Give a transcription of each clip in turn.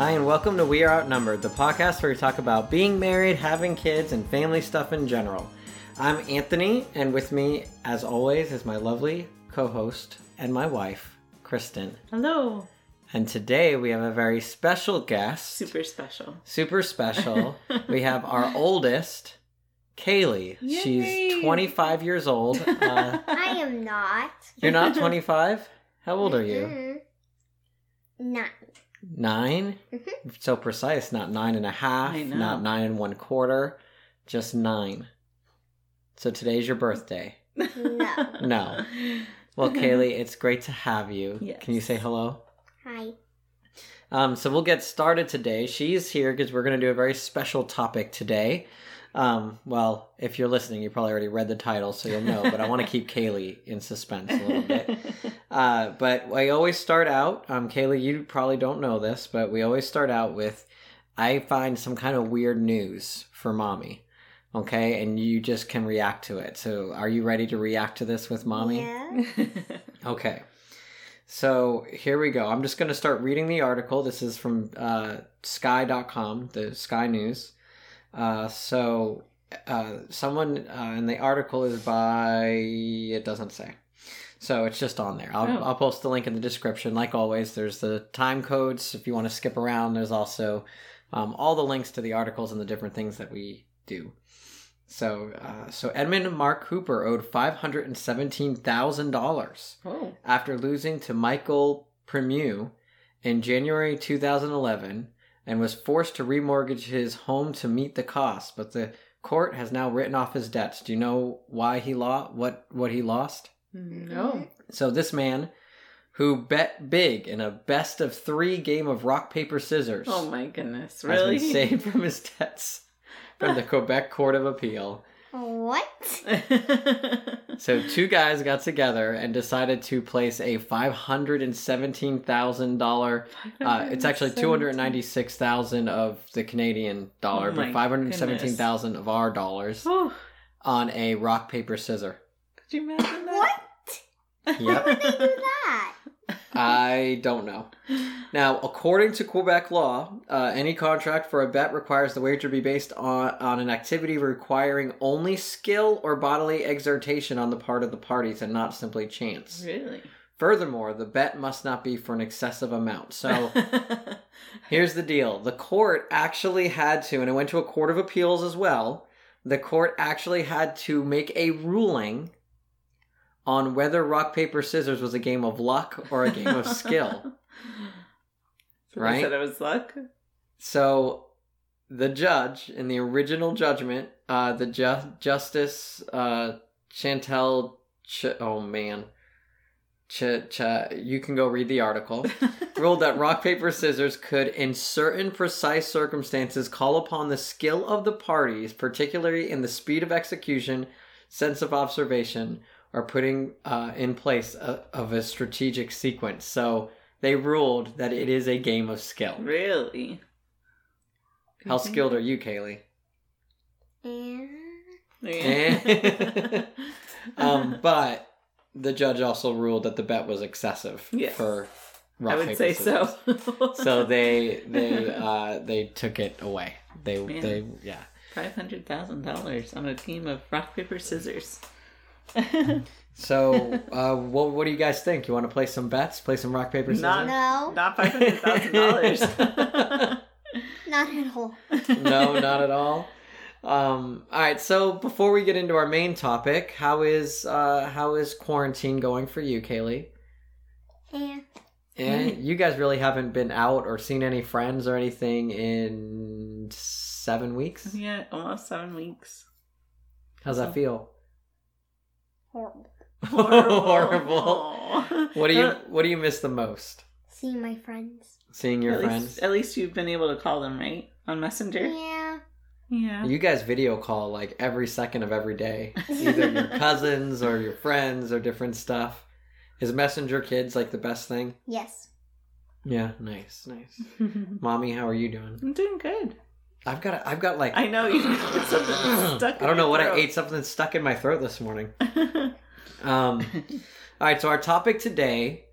Hi, and welcome to We Are Outnumbered, the podcast where we talk about being married, having kids, and family stuff in general. I'm Anthony, and with me, as always, is my lovely co host and my wife, Kristin. Hello. And today we have a very special guest. Super special. Super special. we have our oldest, Kaylee. Yay. She's 25 years old. Uh, I am not. you're not 25? How old are you? Mm, Nine. 9 Mhm. So precise. Not nine and a half, not nine and one quarter, just nine. So today's your birthday. No. No. Well, Kaylee, it's great to have you. Yes. Can you say hello? Hi. Um, so we'll get started today. She's here because we're going to do a very special topic today. Um, well, if you're listening, you probably already read the title, so you'll know. But I want to keep Kaylee in suspense a little bit. Uh, but I always start out, um, Kaylee, you probably don't know this, but we always start out with I find some kind of weird news for mommy. Okay, and you just can react to it. So, are you ready to react to this with mommy? Yeah. Okay. So here we go. I'm just going to start reading the article. This is from uh, sky.com, the Sky News. Uh, so uh, someone, uh, and the article is by, it doesn't say. So it's just on there. I'll, Oh. I'll post the link in the description. Like always, there's the time codes if you want to skip around. There's also um, all the links to the articles and the different things that we do. So, uh, so Edmund Mark Cooper owed five hundred and seventeen thousand dollars oh. after losing to Michael Premieux in January 2011 and was forced to remortgage his home to meet the costs. But the court has now written off his debts. Do you know why he lost? What what he lost? No. So this man, who bet big in a best of three game of rock paper scissors, Oh my goodness. has Really? been saved from his debts from the Quebec Court of Appeal. What? So two guys got together and decided to place a five hundred and seventeen thousand dollar. Uh, it's actually two hundred ninety six thousand of the Canadian dollar, Oh but my five hundred seventeen thousand of our dollars Oh, on a rock paper scissor. could you imagine that? What? Yep. Why would they do that? I don't know. Now, according to Quebec law, uh, any contract for a bet requires the wager be based on, on an activity requiring only skill or bodily exertion on the part of the parties and not simply chance. Really? Furthermore, the bet must not be for an excessive amount. So here's the deal the court actually had to, and it went to a court of appeals as well, the court actually had to make a ruling on whether rock, paper, scissors was a game of luck or a game of skill. So Right? They said it was luck. So the judge in the original judgment, uh, the ju- justice uh, Chantel, Ch- oh man, Ch- Ch- you can go read the article. ruled that rock paper scissors could, in certain precise circumstances, call upon the skill of the parties, particularly in the speed of execution, sense of observation, or putting uh, in place a, of a strategic sequence. So they ruled that it is a game of skill. really? How skilled are you, Kaylee? And Yeah. um, but the judge also ruled that the bet was excessive Yes. for rock I would paper, say scissors. so. so they they uh, they took it away. They Man. they yeah. Five hundred thousand dollars on a team of rock paper scissors. So uh, what what do you guys think? You want to play some bets? Play some rock paper scissors? Not- no, Not five hundred thousand dollars. not at all. no, not at all. Um, all right. So before we get into our main topic, how is uh, how is quarantine going for you, Kaylee? And And you guys really haven't been out or seen any friends or anything in seven weeks. yeah, almost seven weeks. How's that feel? horrible. Horrible. Aw. What do you What do you miss the most? Seeing my friends. Seeing your at friends. Least, at least you've been able to call them, right? On Messenger? Yeah. Yeah. You guys video call like every second of every day. Either your cousins or your friends or different stuff. Is Messenger Kids like the best thing? Yes. Yeah, nice, nice. Mommy, how are you doing? I'm doing good. I've got I've got like I know you stuck. I don't know what I ate something stuck in my throat this morning. Um all right, so our topic today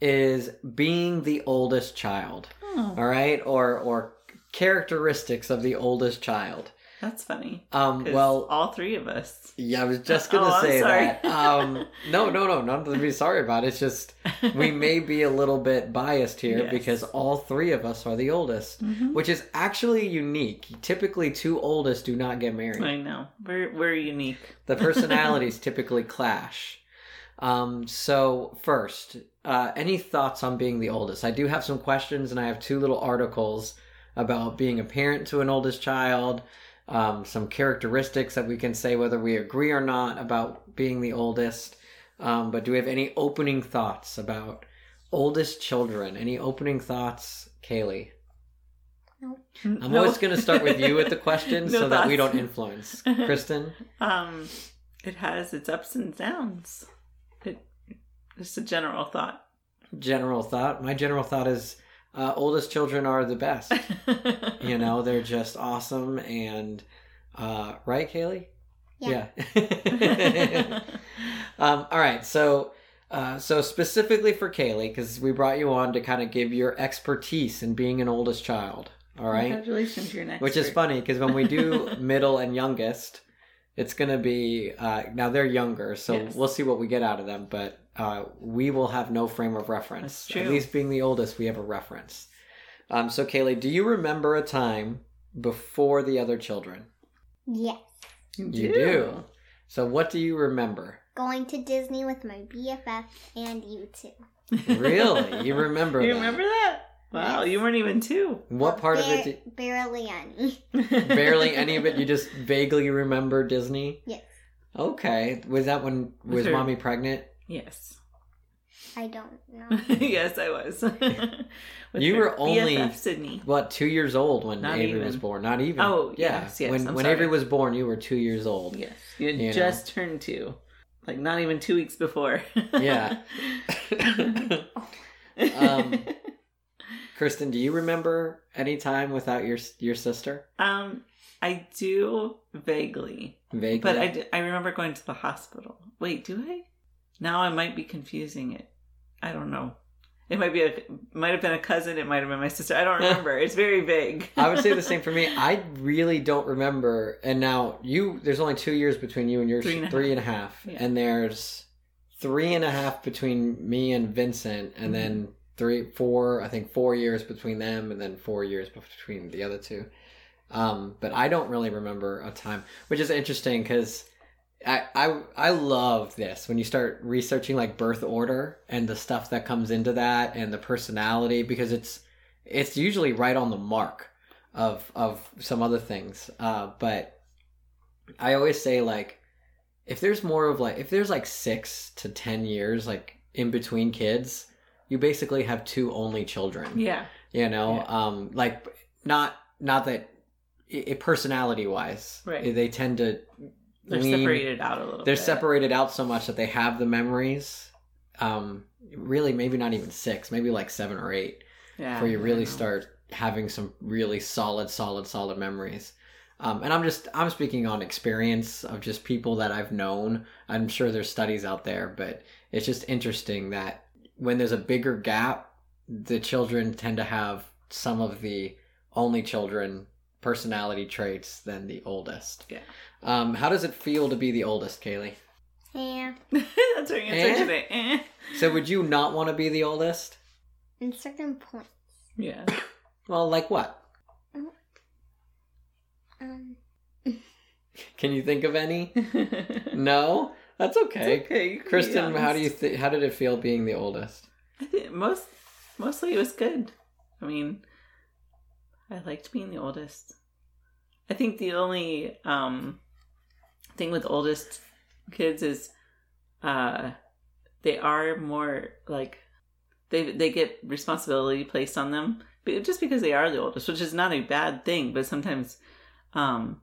is being the oldest child. Oh, All right, or or characteristics of the oldest child. That's funny. Um, well, all three of us. yeah, I was just Oh, gonna I'm say that. Um, no, no, no, nothing to be sorry about. It's just we may be a little bit biased here Yes. because all three of us are the oldest, Mhm. which is actually unique. Typically, two oldest do not get married. I know. We're we're unique. The personalities typically clash. Um, so first, uh, any thoughts on being the oldest? I do have some questions, and I have two little articles about being a parent to an oldest child. Um, some characteristics that we can say whether we agree or not about being the oldest. Um, but do we have any opening thoughts about oldest children? Any opening thoughts, Kaylee? No. I'm No. always going to start with you with the questions No so that we don't influence. Kristin? Um, it has its ups and downs. It just a general thought. general thought. My general thought is uh, oldest children are the best. you know, they're just awesome and uh, right, Kaylee? Yeah. Yeah. um, all right, so uh, so specifically for Kaylee, because we brought you on to kind of give your expertise in being an oldest child. All right, Congratulations, you're next. which is funny because when we do middle and youngest, it's gonna be uh, now they're younger, so Yes. we'll see what we get out of them. But uh, we will have no frame of reference. That's At least being the oldest, we have a reference. Um, so Kaylee, do you remember a time before the other children? Yes. You You do. So what do you remember? Going to Disney with my BFF and you two. Really, you remember? You that. remember that? Wow, Yes. you weren't even two. What part of it? Did, Barely any. barely any of it. You just vaguely remember Disney. Yes. Okay, was that when With was her- mommy pregnant? Yes. I don't know. yes, I was. You were only- BFF Sydney. What two years old when Not Avery even. was born? Not even. Oh, yeah. yes, yes, when I'm when sorry. Avery was born, you were two years old. Yes, you had You know. just turned two, like not even two weeks before. Yeah. Um, Kristin, do you remember any time without your your sister? um, I do vaguely, Vaguely. but I I remember going to the hospital. Wait, do I? Now I might be confusing it. I don't know. It might be a might have been a cousin. It might have been my sister. I don't remember. it's very vague. I would say the same for me. I really don't remember. And now you, there's only two years between you and your Three and a three and a half, Yeah. and there's three and a half between me and Vincent, and Mhm. then three, four, I think four years between them, and then four years between the other two. Um, but I don't really remember a time, which is interesting because I, I I love this when you start researching like birth order and the stuff that comes into that and the personality because it's it's usually right on the mark of of some other things. Uh, but I always say like if there's more of like if there's like six to ten years like in between kids, you basically have two only children Yeah, you know Yeah. um like not not that i personality wise Right. they tend to they're lean- separated out a little. Bit. They're bit. separated out so much that they have the memories um really maybe not even six maybe like seven or eight Yeah, before you really start having some really solid solid solid memories um, and i'm just i'm speaking on experience of just people that i've known i'm sure there's studies out there but it's just interesting that when there's a bigger gap the children tend to have some of the only children personality traits than the oldest Yeah. um, how does it feel to be the oldest kaylee Yeah. That's our answer Eh? today. Eh. so would you not want to be the oldest In certain points. Yeah. well like what Um. can you think of any no that's okay It's okay. you can be Kristin, how do you th- how did it feel being the oldest? I think most mostly it was good. I mean, I liked being the oldest. I think the only um thing with oldest kids is uh they are more like they they get responsibility placed on them but just because they are the oldest, which is not a bad thing, but sometimes um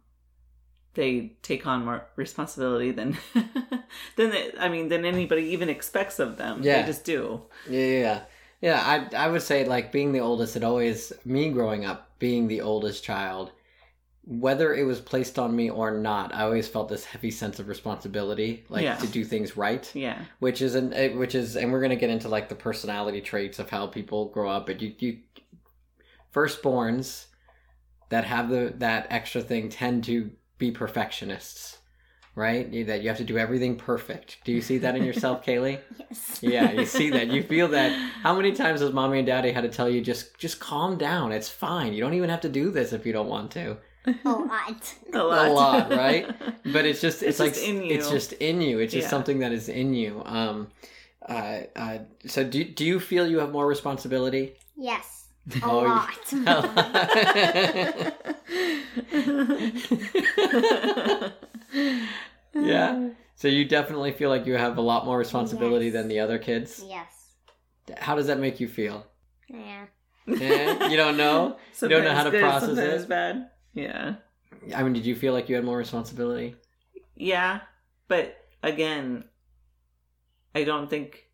they take on more responsibility than than they, I mean than anybody even expects of them. Yeah. They just do. Yeah, yeah, yeah. Yeah, I I would say like being the oldest. It always me growing up being the oldest child, whether it was placed on me or not. I always felt this heavy sense of responsibility, like Yeah. to do things right. Yeah. which is an which is and we're gonna get into like the personality traits of how people grow up but you you firstborns that have the that extra thing tend to be perfectionists, right? That you have to do everything perfect. Do you see that in yourself, Kaylee? Yes. Yeah, you see that. You feel that. How many times has mommy and daddy had to tell you just just calm down? It's fine. You don't even have to do this if you don't want to. A lot. a lot, lot, right? But it's just it's, It's like just in it's just in you. It's just Yeah. something that is in you. Um, uh, uh, so do do you feel you have more responsibility? Yes. A Oh, lot. Yeah. So you definitely feel like you have a lot more responsibility Yes. than the other kids. yes. How does that make you feel? Yeah. Yeah, you don't know. You don't know how to good, process sometimes it? bad. Yeah. I mean, did you feel like you had more responsibility? Yeah, but again, I don't think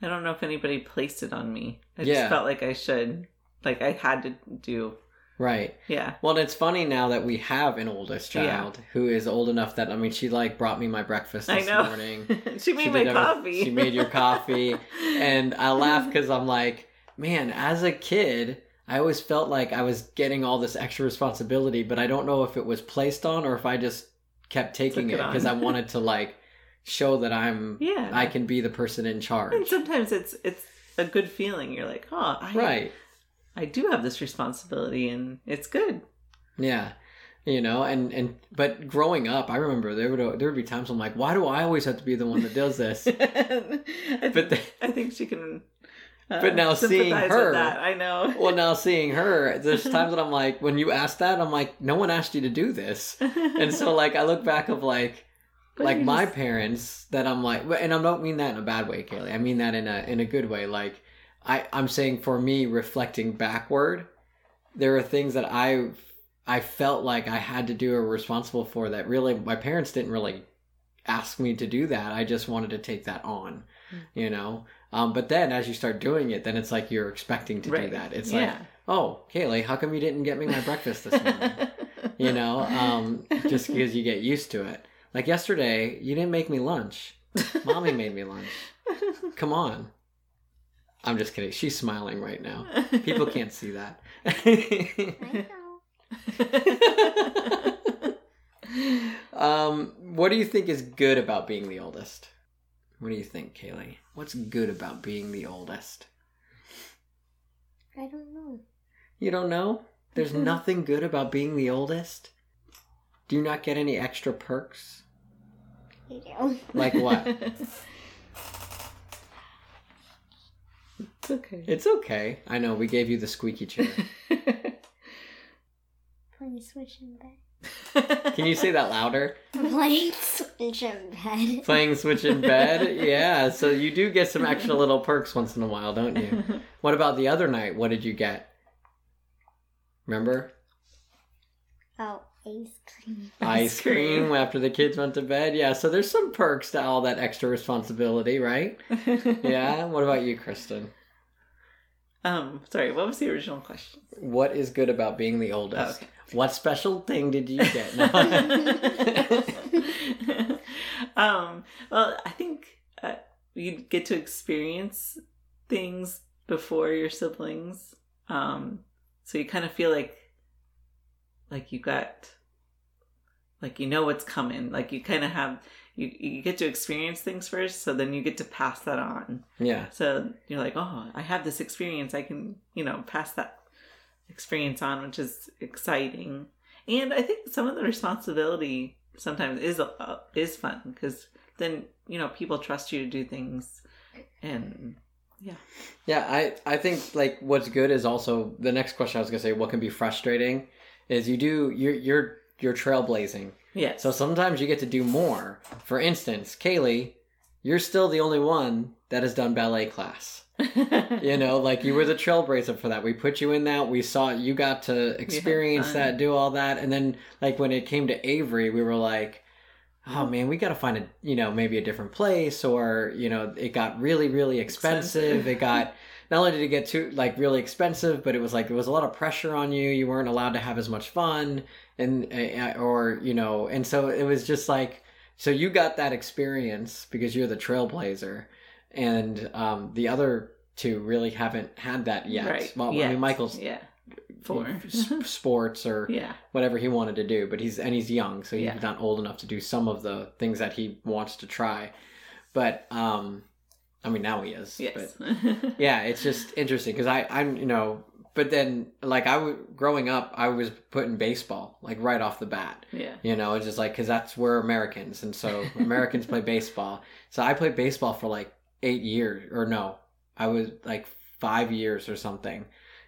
I don't know if anybody placed it on me. I Yeah. just felt like I should, like I had to do. Right. Yeah, Well, it's funny now that we have an oldest Yeah. child who is old enough that I mean, she like brought me my breakfast I this know. morning. she made She my every- coffee. She made your coffee, and I laugh because I'm like, man, as a kid, I always felt like I was getting all this extra responsibility, but I don't know if it was placed on or if I just kept taking Took it it because I wanted to like show that I'm yeah, I can be the person in charge. and sometimes it's it's a good feeling. You're like, oh, I, Right. I do have this responsibility, and it's good. Yeah. You know, and and but growing up, I remember there would there would be times I'm like, why do I always have to be the one that does this? I But the- I think she can. Uh, But now seeing her- that, I know. well, now seeing her, there's times that I'm like, when you ask that, I'm like, no one asked you to do this. And so like I look back of like But like my just- parents that I'm like, and I don't mean that in a bad way, Kaylee. I mean that in a in a good way. Like I I'm saying for me, reflecting backward, there are things that I I felt like I had to do or responsible for that really my parents didn't really ask me to do that. I just wanted to take that on, Mm. you know. Um, but then as you start doing it, then it's like you're expecting to do that. It's like, oh, Kaylee, how come you didn't get me my breakfast this morning? you know, um, just because you get used to it. Like yesterday, you didn't make me lunch. Mommy made me lunch. Come on. I'm just kidding. She's smiling right now. People can't see that. I know. um, what do you think is good about being the oldest? What do you think, Kaylee? What's good about being the oldest? I don't know. You don't know? There's nothing good about being the oldest? Do you not get any extra perks? You do. Like what? it's okay. It's okay. I know, we gave you the squeaky chair. Playing Switch in bed. Can you say that louder? Playing Switch in bed. Playing Switch in bed? Yeah, so you do get some extra little perks once in a while, don't you? What about the other night? What did you get? Remember? Oh, ice cream. Ice cream after the kids went to bed. Yeah, so there's some perks to all that extra responsibility, right? Yeah. What about you, Kristin? Um, sorry, what was the original question? What is good about being the oldest? Okay. What special thing did you get? No. um, well, I think uh, you get to experience things before your siblings. Um, so you kind of feel like, like you got, like you know what's coming. Like you kind of have, you you get to experience things first, so then you get to pass that on. yeah. So you're like, oh, I have this experience. I can, you know, pass that experience on, which is exciting. And I think some of the responsibility sometimes is uh, is fun because then you know people trust you to do things, and yeah. Yeah, I I think like what's good is also the next question I was gonna say. What can be frustrating is you do you're you're you're trailblazing. Yeah, So sometimes you get to do more. For instance, Kaylee, you're still the only one that has done ballet class. You know, like you were the trailblazer for that. We put you in that. We saw you got to experience that, do all that, and then like when it came to Avery, we were like, "Oh man, we got to find a you know maybe a different place," or you know, it got really really expensive. Expensive. It got not only did it get too like really expensive, but it was like there was a lot of pressure on you. You weren't allowed to have as much fun, and uh, or you know, and so it was just like so you got that experience because you're the trailblazer and um, the other two really haven't had that yet. right. Well, I mean, Michael's yeah, for sports or Yeah. whatever he wanted to do. But he's and he's young, so he's Yeah. not old enough to do some of the things that he wants to try. But um, I mean now he is. Yes. But yeah, it's just interesting because I I'm you know. But then, like I was growing up, I was put in baseball like right off the bat. yeah. You know, it's just like because that's we're Americans, and so Americans play baseball. So I played baseball for like eight years, or no, I was like five years or something.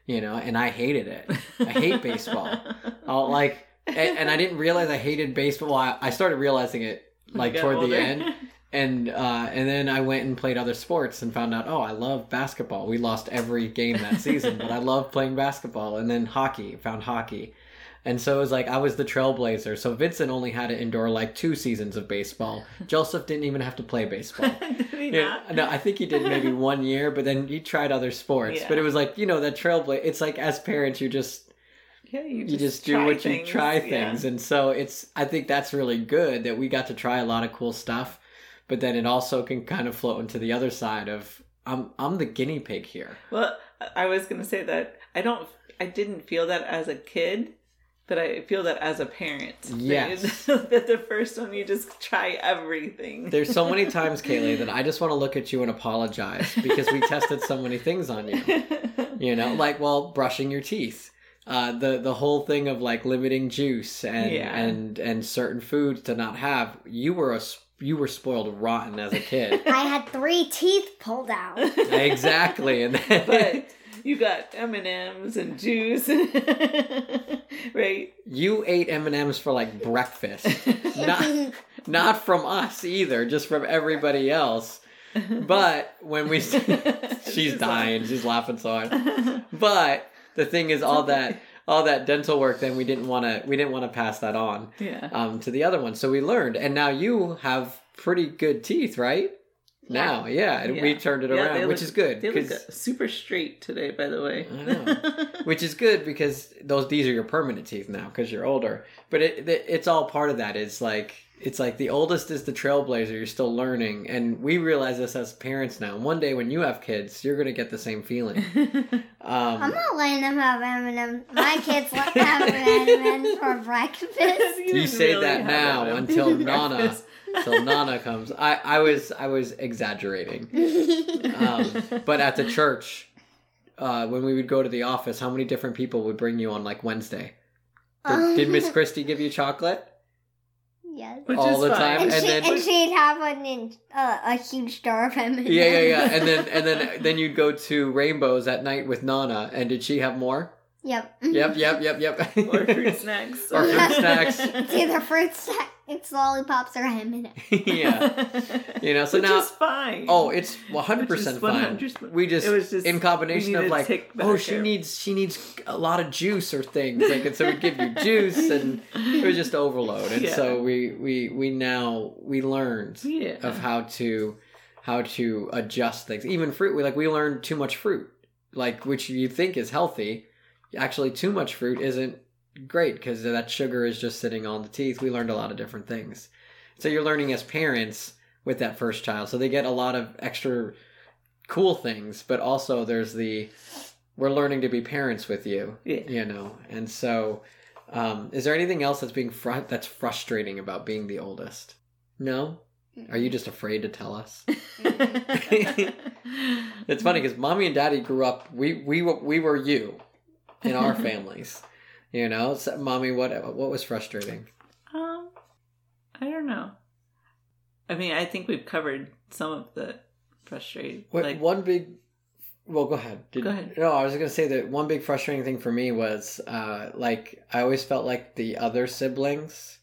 You know, and I hated it. I hate baseball. Oh, like, and, and I didn't realize I hated baseball. I, I started realizing it like toward older. the end, and uh, and then I went and played other sports and found out, oh, I love basketball. We lost every game that season, but I love playing basketball. And then hockey, found hockey. And so it was like I was the trailblazer. So Vincent only had to endure like two seasons of baseball. Joseph didn't even have to play baseball. Yeah, not? no, I think he did maybe one year, but then he tried other sports. Yeah. But it was like you know that trailblazer. It's like as parents, you just Yeah, you just, you just do what things. you try Yeah. things, and so it's. I think that's really good that we got to try a lot of cool stuff, but then it also can kind of float into the other side of I'm I'm the guinea pig here. Well, I was gonna say that I don't, I didn't feel that as a kid, but I feel that as a parent. Yes. that, the first one you just try everything. There's so many times, Kaylee, that I just want to look at you and apologize because we tested so many things on you. You know, like well, brushing your teeth. Uh, the the whole thing of like limiting juice and Yeah. and and certain foods to not have. You were a you were spoiled rotten as a kid. I had three teeth pulled out. exactly, and then, but you got M and M's and juice, right? you ate M and M's for like breakfast. not not from us either, just from everybody else. But when we she's dying, she's laughing so hard. But the thing is, all that all that dental work, then we didn't want to we didn't want to pass that on yeah. um, to the other one. So we learned, and now you have pretty good teeth, right? Now, yeah, and we turned it Yeah, around, which is good. They look super straight today, by the way. I know. which is good because those these are your permanent teeth now because you're older. But it, it it's all part of that. It's like it's like the oldest is the trailblazer. You're still learning, and we realize this as parents now. One day when you have kids, you're gonna get the same feeling. I'm Um, not letting them have M&M's. My kids like to have M&M's for breakfast. you didn't say really that now M&Ms until Nana breakfast. until Nana comes. I I was I was exaggerating. Um, but at the church, uh, when we would go to the office, how many different people would bring you on like Wednesday? Did, did Miss Christie give you chocolate? Yes. Which all is the fine. time, And, and she, then- and she'd have an in, uh, a huge jar of M&M's. Yeah, yeah, yeah. And then and then then you'd go to Rainbows at night with Nana. And did she have more? Yep. Yep, yep, yep, yep. or fruit snacks. Or fruit snacks. it's either fruit snacks, it's lollipops, or M&M's. yeah. You know, so Which now is fine. Oh, it's one hundred percent fine. 100% We just, It was just- in combination of like, oh, she care. needs she needs a lot of juice or things. Like, and so we give you juice, and it was just overload. And Yeah. so we we we now we learned yeah. of how to how to adjust things. Even fruit, we like we learned too much fruit, like which you think is healthy. Actually, too much fruit isn't great because that sugar is just sitting on the teeth. We learned a lot of different things. So you're learning as parents with that first child. So they get a lot of extra cool things, but also there's the we're learning to be parents with you. Yeah. You know, and so um, is there anything else that's being fr- that's frustrating about being the oldest? No. Are you just afraid to tell us? It's funny because mommy and daddy grew up. We we we were you in our families. You know, so, mommy. What what was frustrating? Um, I don't know. I mean, I think we've covered some of the frustrating. What like, one big. Well, go ahead. Did- Go ahead. No, I was gonna say that one big frustrating thing for me was uh, like I always felt like the other siblings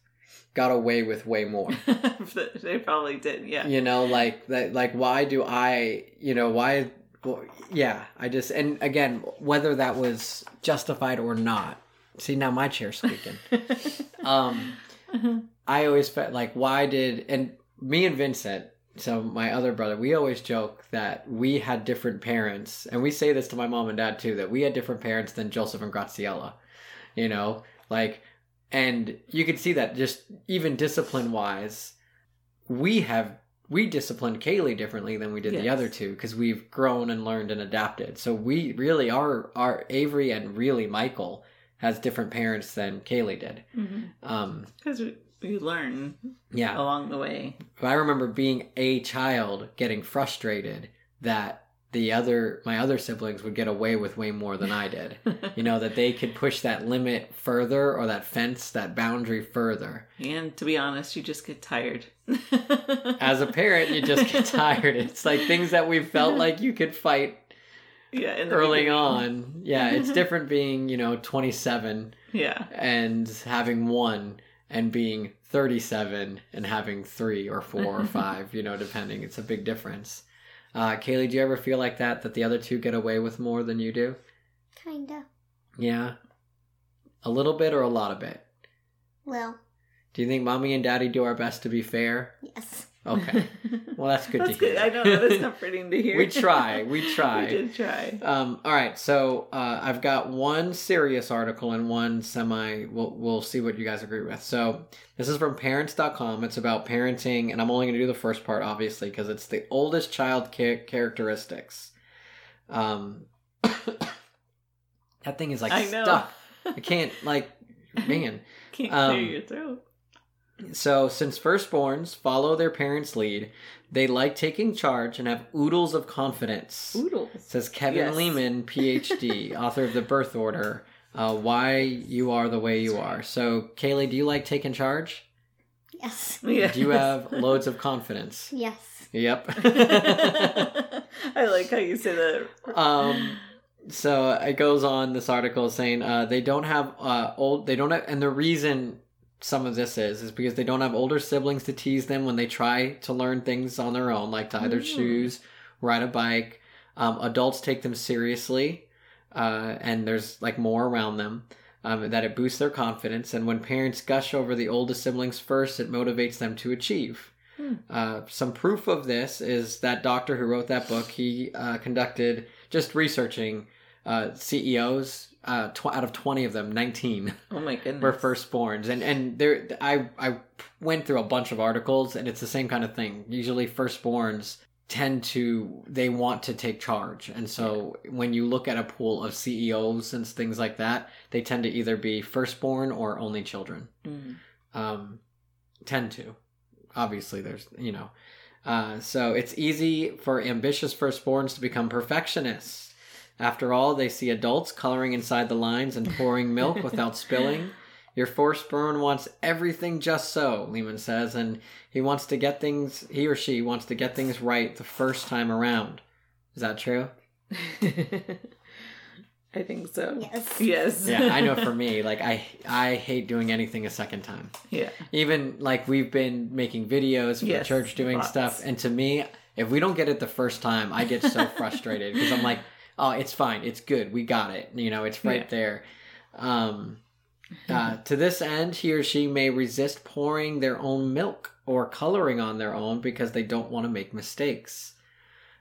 got away with way more. they probably did. Yeah. you know like that like why do i you know why well, yeah i just and again whether that was justified or not see now my chair's squeaking. Um i always felt like why did and me and vincent so my other brother we always joke that we had different parents and we say this to my mom and dad too that we had different parents than joseph and graciela you know? Like and you can see that just even discipline wise we have we disciplined Kaylee differently than we did the other two because we've grown and learned and adapted. So we really are our Avery and really Michael has different parents than Kaylee did. Um, Because we, we learn yeah, along the way. I remember being a child getting frustrated that the other my other siblings would get away with way more than I did. you know that they could push that limit further or that fence, that boundary further. and to be honest, you just get tired. As a parent, you just get tired. It's like things that we felt like you could fight yeah, early beginning. on. Yeah, it's different being, you know, 27 Yeah. and having one and being 37 and having three or four or five, you know, depending. It's a big difference. Uh, Kaylee, do you ever feel like that, that the other two get away with more than you do? Kinda. Yeah. A little bit or a lot of it? Well, Do you think mommy and daddy do our best to be fair? yes. Okay. Well, that's good That's to hear. good. I know that's comforting to hear. we try. We try. we did try. Um, all right, so uh, I've got one serious article and one semi. We'll, we'll see what you guys agree with. So this is from parents.com. It's about parenting, and I'm only going to do the first part, obviously, because it's the oldest child cha- characteristics. Um, that thing is like I know. stuck. I can't, like, man. Can't um, clear your throat. So, since firstborns follow their parents' lead, they like taking charge and have oodles of confidence. Oodles. Says Kevin Yes. Leman, PhD, author of The Birth Order, uh, Why You Are the Way You Are. So, Kaylee, do you like taking charge? Yes. Yeah. Do you have loads of confidence? Yes. Yep. I like how you say that. um, so it goes on. This article saying uh, they don't have uh, old. They don't have, and the reason some of this is is because they don't have older siblings to tease them when they try to learn things on their own, like tie their Mm. shoes, ride a bike. Um, adults take them seriously, uh, and there's like more around them. Um, that it boosts their confidence, and when parents gush over the oldest siblings first, it motivates them to achieve. Hmm. Uh, some proof of this is that doctor who wrote that book. He uh, conducted just researching uh, CEOs. Uh, tw- out of twenty of them, nineteen Oh my goodness. were firstborns, and and there I I went through a bunch of articles, and it's the same kind of thing. Usually, firstborns tend to they want to take charge, and so when you look at a pool of CEOs and things like that, they tend to either be firstborn or only children Mm. um, tend to. Obviously, there's you know, uh, so it's easy for ambitious firstborns to become perfectionists. After all, they see adults coloring inside the lines and pouring milk without spilling. Your firstborn wants everything just so, Leman says, and he wants to get things. He or she wants to get things right the first time around. Is that true? I think so. Yes. Yes. Yeah, I know. For me, like I, I hate doing anything a second time. yeah. even like we've been making videos for Yes, church doing lots. stuff and to me if we don't get it the first time i get so frustrated because i'm like oh it's fine it's good we got it you know it's right Yeah. there um uh, to this end he or she may resist pouring their own milk or coloring on their own because they don't want to make mistakes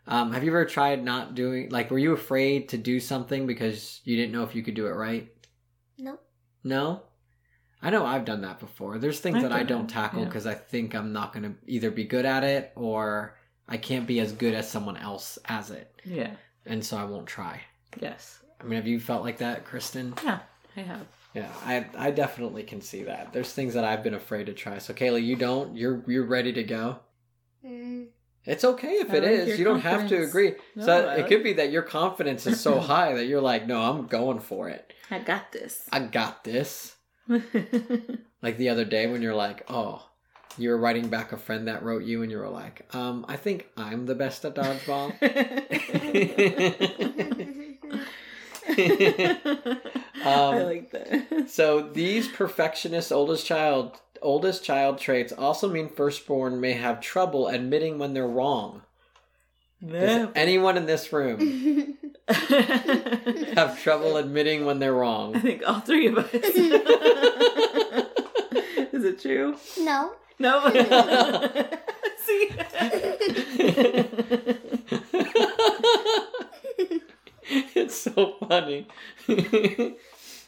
um, have you ever tried not doing like were you afraid to do something because you didn't know if you could do it right No. no? I know I've done that before. There's things I've that I don't it, tackle yeah. because I think I'm not going to either be good at it or I can't be as good as someone else as it. Yeah. And so I won't try. Yes. I mean, have you felt like that, Kristin? Yeah. I have. Yeah, I I definitely can see that. There's things that I've been afraid to try. So Kayla, you don't. You're you're ready to go. Mm, It's okay if I it like is. You don't have to agree. No, so it could be that your confidence is so high that you're like, no, I'm going for it. I got this. I got this. Like the other day when you're like, oh, you were writing back a friend that wrote you, and you were like, um, I think I'm the best at dodgeball. I like that. so these perfectionist oldest child oldest child traits also mean firstborn may have trouble admitting when they're wrong. Does anyone in this room have trouble admitting when they're wrong? I think all three of us. Is it true? no. No. See. it's so funny.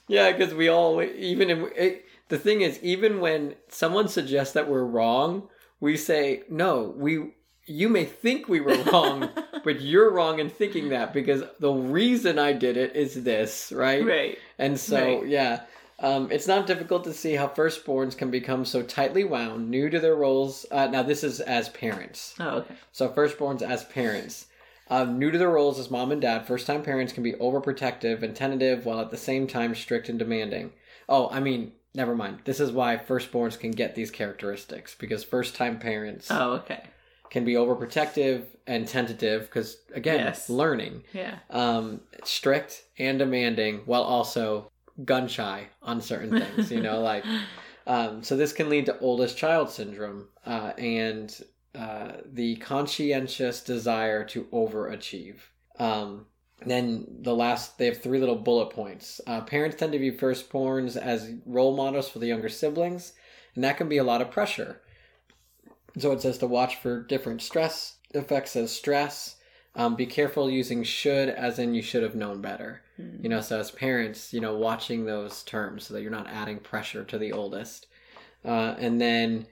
yeah, because we all even in, it, eh, the thing is even when someone suggests that we're wrong, we say no. We you may think we were wrong, but you're wrong in thinking that because the reason I did it is this, right? right. And so, Right. yeah, um, it's not difficult to see how firstborns can become so tightly wound, new to their roles. Uh, now, this is as parents. Oh, okay. So, firstborns as parents. Um, new to their roles as mom and dad, first time parents can be overprotective and tentative while at the same time strict and demanding. Oh, I mean, never mind. This is why firstborns can get these characteristics because first time parents Oh, okay. can be overprotective and tentative because, again, Yes. learning Yeah. um, strict and demanding while also gun shy on certain things you know like um, so this can lead to oldest child syndrome uh, and uh, the conscientious desire to overachieve. Um, then the last they have three little bullet points. Uh, parents tend to view firstborns as role models for the younger siblings and that can be a lot of pressure. So it says to watch for different stress effects as stress. Um, be careful using should as in you should have known better Hmm. you know so as parents you know watching those terms so that you're not adding pressure to the oldest uh, and then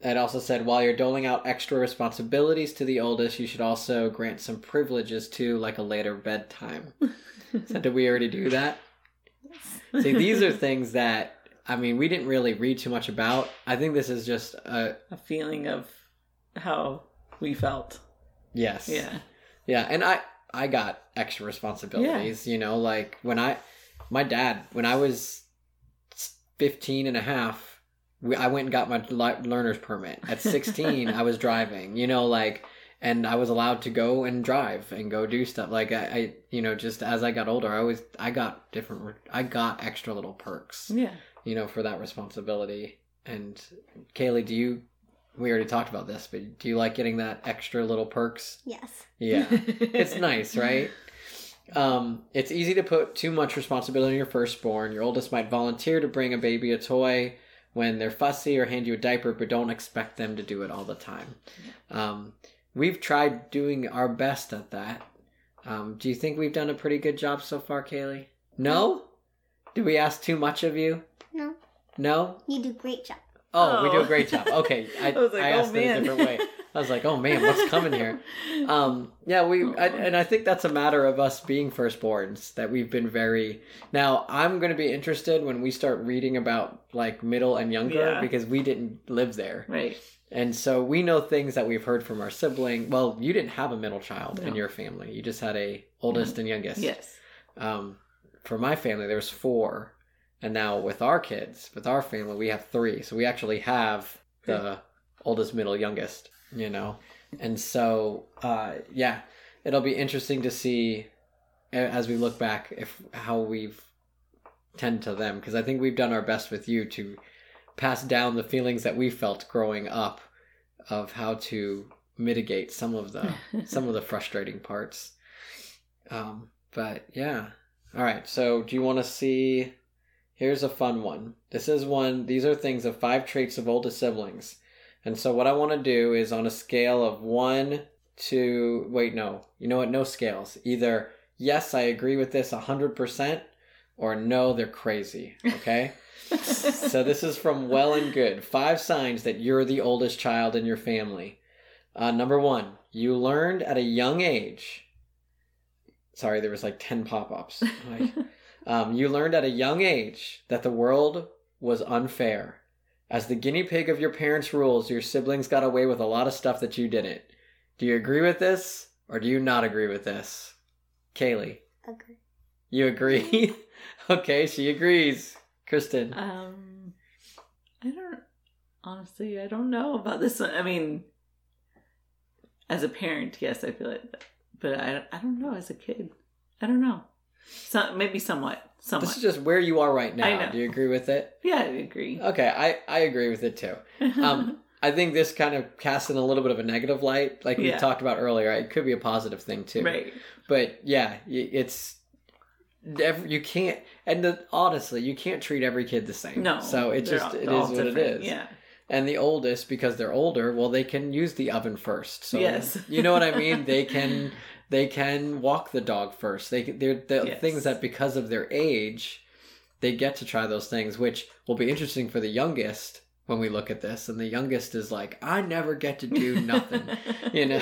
it also said while you're doling out extra responsibilities to the oldest you should also grant some privileges to like a later bedtime so did we already do that see these are things that i mean we didn't really read too much about i think this is just a a feeling of how we felt. yes Yeah. Yeah, and I I got extra responsibilities, you know, like when I my dad when I was 15 and a half, we, I went and got my learner's permit. At 16, I was driving, you know, like and I was allowed to go and drive and go do stuff. Like I, I you know, just as I got older, I was I got different I got extra little perks, Yeah. you know, for that responsibility. And Kaylee, do you we already talked about this, but do you like getting that extra little perks? Yes. Yeah it's nice, right? Um, it's easy to put too much responsibility on your firstborn. Your oldest might volunteer to bring a baby a toy when they're fussy or hand you a diaper, but don't expect them to do it all the time. Um, we've tried doing our best at that. Um, do you think we've done a pretty good job so far, Kaylee? No? Do we ask too much of you? No, No? you do great job. Oh, we do a Oh. great job. Okay, I, I was like, I oh, asked it a different way. I was like, oh man, what's coming here? Um, yeah, we, I, and I think that's a matter of us being firstborns that we've been very. Now, I'm going to be interested when we start reading about like middle and younger Yeah. because we didn't live there, right. and so we know things that we've heard from our sibling. Well, you didn't have a middle child in your family; you just had a oldest and youngest. Yes. Um, for my family, there was four, and now with our kids, with our family, we have three. So we actually have the oldest, middle, youngest. You know, and so uh, yeah, it'll be interesting to see as we look back if how we've tend to them because I think we've done our best with you to pass down the feelings that we felt growing up of how to mitigate some of the some of the frustrating parts. Um, but yeah. All right. So do you want to see? Here's a fun one. This is one. These are things of five traits of oldest siblings. And so what I want to do is on a scale of one to wait, no. You know what? No scales. Either yes, I agree with this hundred percent, or no, they're crazy. Okay. so this is from Well and Good. Five signs that you're the oldest child in your family. Uh, number one, you learned at a young age. Sorry, there was like ten pop-ups. Like, um, you learned at a young age that the world was unfair. As the guinea pig of your parents' rules, your siblings got away with a lot of stuff that you didn't. Do you agree with this, or do you not agree with this, Kaylee? Agree. You agree? okay, she agrees. Kristin. Um, I don't honestly. I don't know about this one. I mean, as a parent, yes, I feel it, but I I don't know. As a kid, I don't know. So maybe somewhat, somewhat. This is just where you are right now. I know. Do you agree with it? yeah, I agree. Okay, I, I agree with it too. Um, I think this kind of casts in a little bit of a negative light, like we Yeah. talked about earlier. It could be a positive thing too. right. But yeah, it's you can't, and the, honestly, you can't treat every kid the same. No. so it just all- it is what it is. Yeah. And the oldest, because they're older, well, they can use the oven first. So Yes. you know what I mean. They can they can walk the dog first. They can- they're the Yes. things that because of their age, they get to try those things, which will be interesting for the youngest when we look at this, and the youngest is like, I never get to do nothing. you know.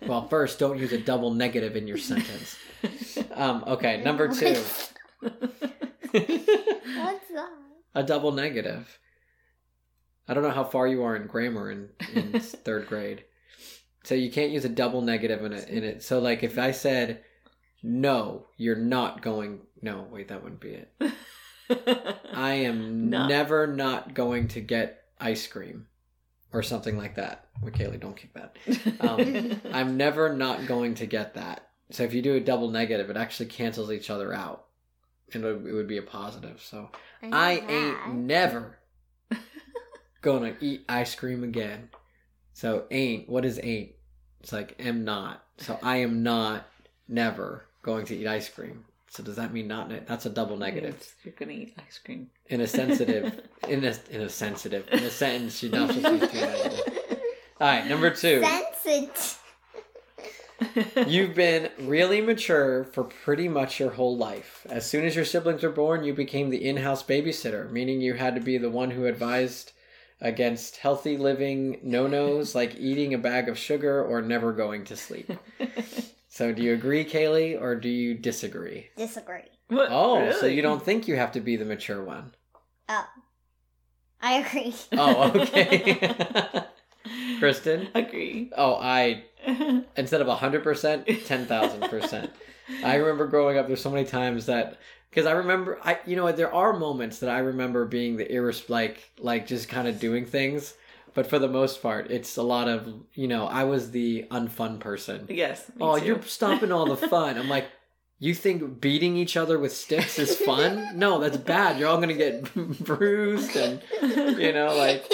well, first, don't use a double negative in your sentence. Um, okay, number two. What's that? a double negative. I don't know how far you are in grammar in, in third grade. So you can't use a double negative in it in it. So like if I said no, you're not going no, wait, that wouldn't be it. I am No. never not going to get ice cream. Or something like that. Michaela, don't kick that. Um, I'm never not going to get that. So if you do a double negative, it actually cancels each other out. And it would, it would be a positive. So I ain't never gonna eat ice cream again. So ain't what is ain't? It's like am not. So I am not never going to eat ice cream. So does that mean not? Ne- that's a double negative. You're gonna eat ice cream. In a sensitive, in a in a sensitive, in a sentence, you're not supposed to use two. All right, number two. Sensitive. You've been really mature for pretty much your whole life. As soon as your siblings were born, you became the in house babysitter, meaning you had to be the one who advised against healthy living no nos like eating a bag of sugar or never going to sleep. So, do you agree, Kaylee, or do you disagree? Disagree. What? Oh, so you don't think you have to be the mature one? Oh. I agree. Oh, okay. Kristin? agree. Oh, I, instead of 100%, 10,000%. I remember growing up. There's so many times that because I remember, I you know what, there are moments that I remember being the iris like like just kind of doing things, but for the most part, it's a lot of you know I was the unfun person. yes. Oh, too. you're stopping all the fun. I'm like, you think beating each other with sticks is fun? No, that's bad. You're all gonna get bruised and you know like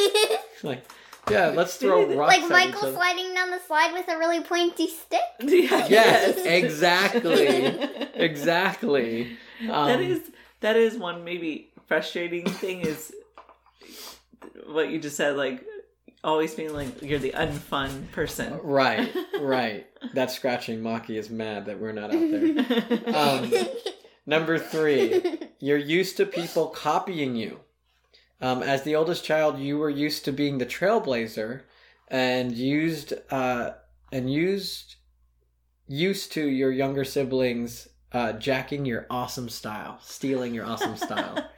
like yeah, let's throw rocks like at each Michael other. sliding down the slide with a really pointy stick. Yeah, Yes, exactly. Exactly. Um, that is that is one maybe frustrating thing is what you just said, like always being like you're the unfun person. Right, right. That scratching Maki is mad that we're not out there. Um, Number three, you're used to people copying you. Um, as the oldest child, you were used to being the trailblazer, and used uh, and used used to your younger siblings uh, jacking your awesome style, stealing your awesome style.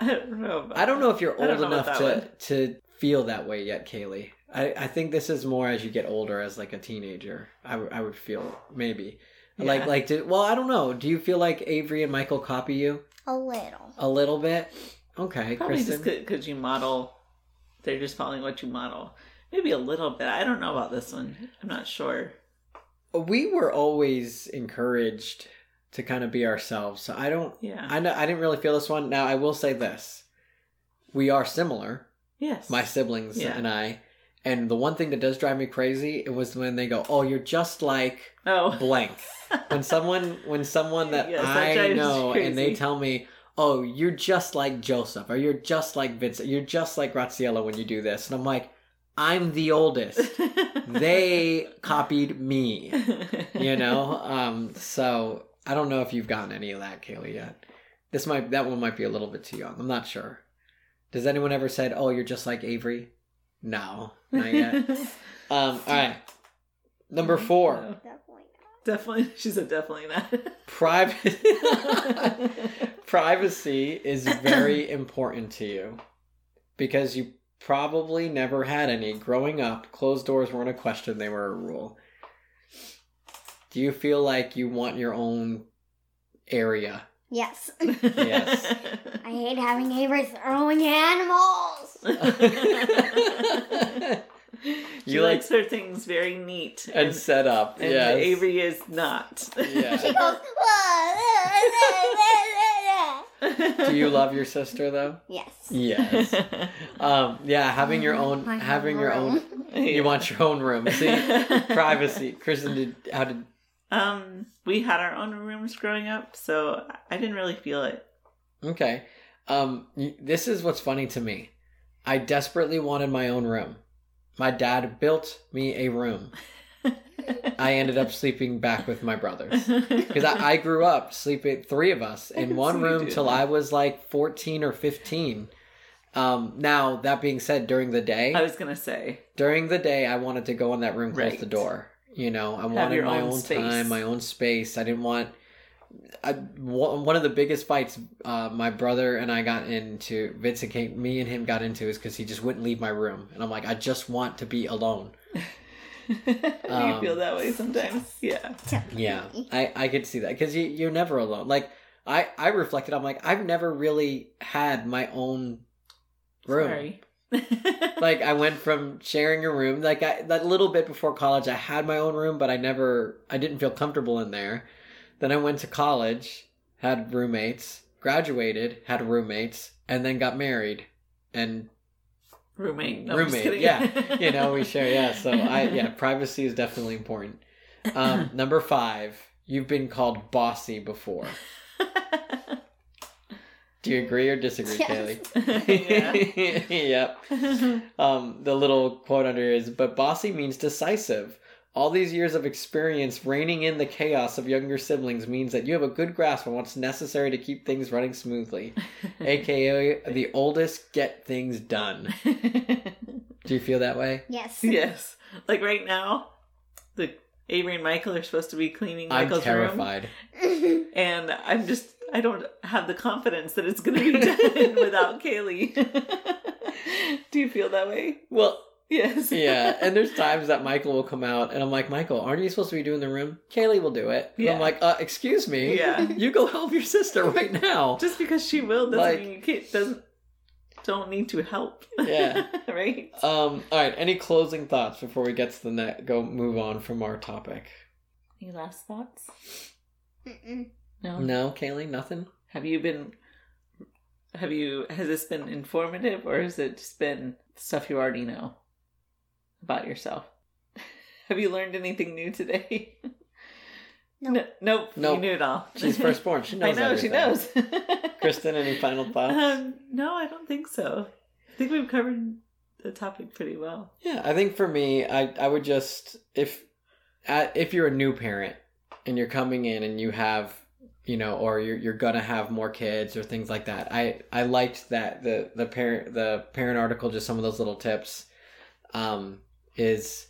I don't know. About I don't know if you're old enough to one. to feel that way yet, Kaylee. I, I think this is more as you get older, as like a teenager. I, w- I would feel maybe like Yeah. like did, well I don't know. Do you feel like Avery and Michael copy you a little. a little bit? Okay, Probably Kristin. just because you model. They're just following what you model. Maybe a little bit. I don't know about this one. I'm not sure. we were always encouraged to kind of be ourselves. So I don't. Yeah. I know I didn't really feel this one. Now I will say this: we are similar, yes. my siblings Yeah. and I. And the one thing that does drive me crazy it was when they go, "Oh, you're just like oh. blank." when someone when someone that Yes, I know and they tell me, "Oh, you're just like Joseph," or "You're just like Vincent," "You're just like Graciela when you do this," and I'm like, "I'm the oldest. they copied me." you know? Um so i don't know if you've gotten any of that kaylee yet. This might that one might be a little bit too young. I'm not sure. Does anyone ever said oh you're just like avery? No not yet. Um all right. Number four Definitely. Definitely, she said definitely not. private privacy is very important to you because you probably never had any growing up closed doors weren't a question they were a rule do you feel like you want your own area Yes. Yes. I hate having neighbors throwing animals. She you like likes her things very neat. and set up and yes. Avery is not. Yeah. She goes. do you love your sister though yes. yes um yeah having your own My having your own you want your own room see privacy kristin did how did Um, we had our own rooms growing up, so I didn't really feel it. okay um this is what's funny to me i desperately wanted my own room my dad built me a room i ended up sleeping back with my brothers because I, I grew up sleeping three of us in one room till. I was like 14 or 15 Um, now that being said, during the day, I was gonna say. during the day, I wanted to go in that room, close Right. the door. You know, I wanted my own own time, my own space. I didn't want. I, one of the biggest fights uh, my brother and I got into, Vincent came, me and him got into, is because he just wouldn't leave my room, and I'm like, I just want to be alone. Do you Um, feel that way sometimes? Yeah. Yeah, I I could see that because you you're never alone. Like I I reflected, I'm like I've never really had my own room. Sorry. like I went from sharing a room like I, that little bit before college I had my own room but I never I didn't feel comfortable in there. Then I went to college, had roommates, graduated, had roommates, and then got married and roommate. No, roommate. Yeah. you know, we share yeah, so I yeah, privacy is definitely important. Um number 5, you've been called bossy before. Do you agree or disagree, Yes. Kaylee? yep. yeah. Um, the little quote under is, but bossy means decisive. All these years of experience reining in the chaos of younger siblings means that you have a good grasp on what's necessary to keep things running smoothly. AKA, the oldest get things done. Do you feel that way? Yes. yes. Like right now, the Avery and Michael are supposed to be cleaning I'm Michael's room. terrified. And I'm just, I don't have the confidence that it's going to be done without Kaylee. Do you feel that way? Well, Yes. yeah, and there's times that Michael will come out, and I'm like, Michael, aren't you supposed to be doing the room? Kaylee will do it. And Yeah. I'm like, uh, excuse me. Yeah. You go help your sister right now. Just because she will doesn't Like- mean you can't, doesn't, don't need to help. Yeah. right? Um. All right. Any closing thoughts before we get to the net? Go move on from our topic. Any last thoughts? Mm-mm. No. No, Kaylee, nothing. Have you been, have you, has this been informative or has it just been stuff you already know about yourself? Have you learned anything new today? No. No, nope. Nope. You knew it all. She's firstborn. She knows. I know, she knows. Kristin, any final thoughts? Um, no, I don't think so. I think we've covered the topic pretty well. Yeah, I think for me, I I would just if if you're a new parent and you're coming in and you have you know or you're you're gonna have more kids or things like that. I I liked that the the parent the parent article just some of those little tips um is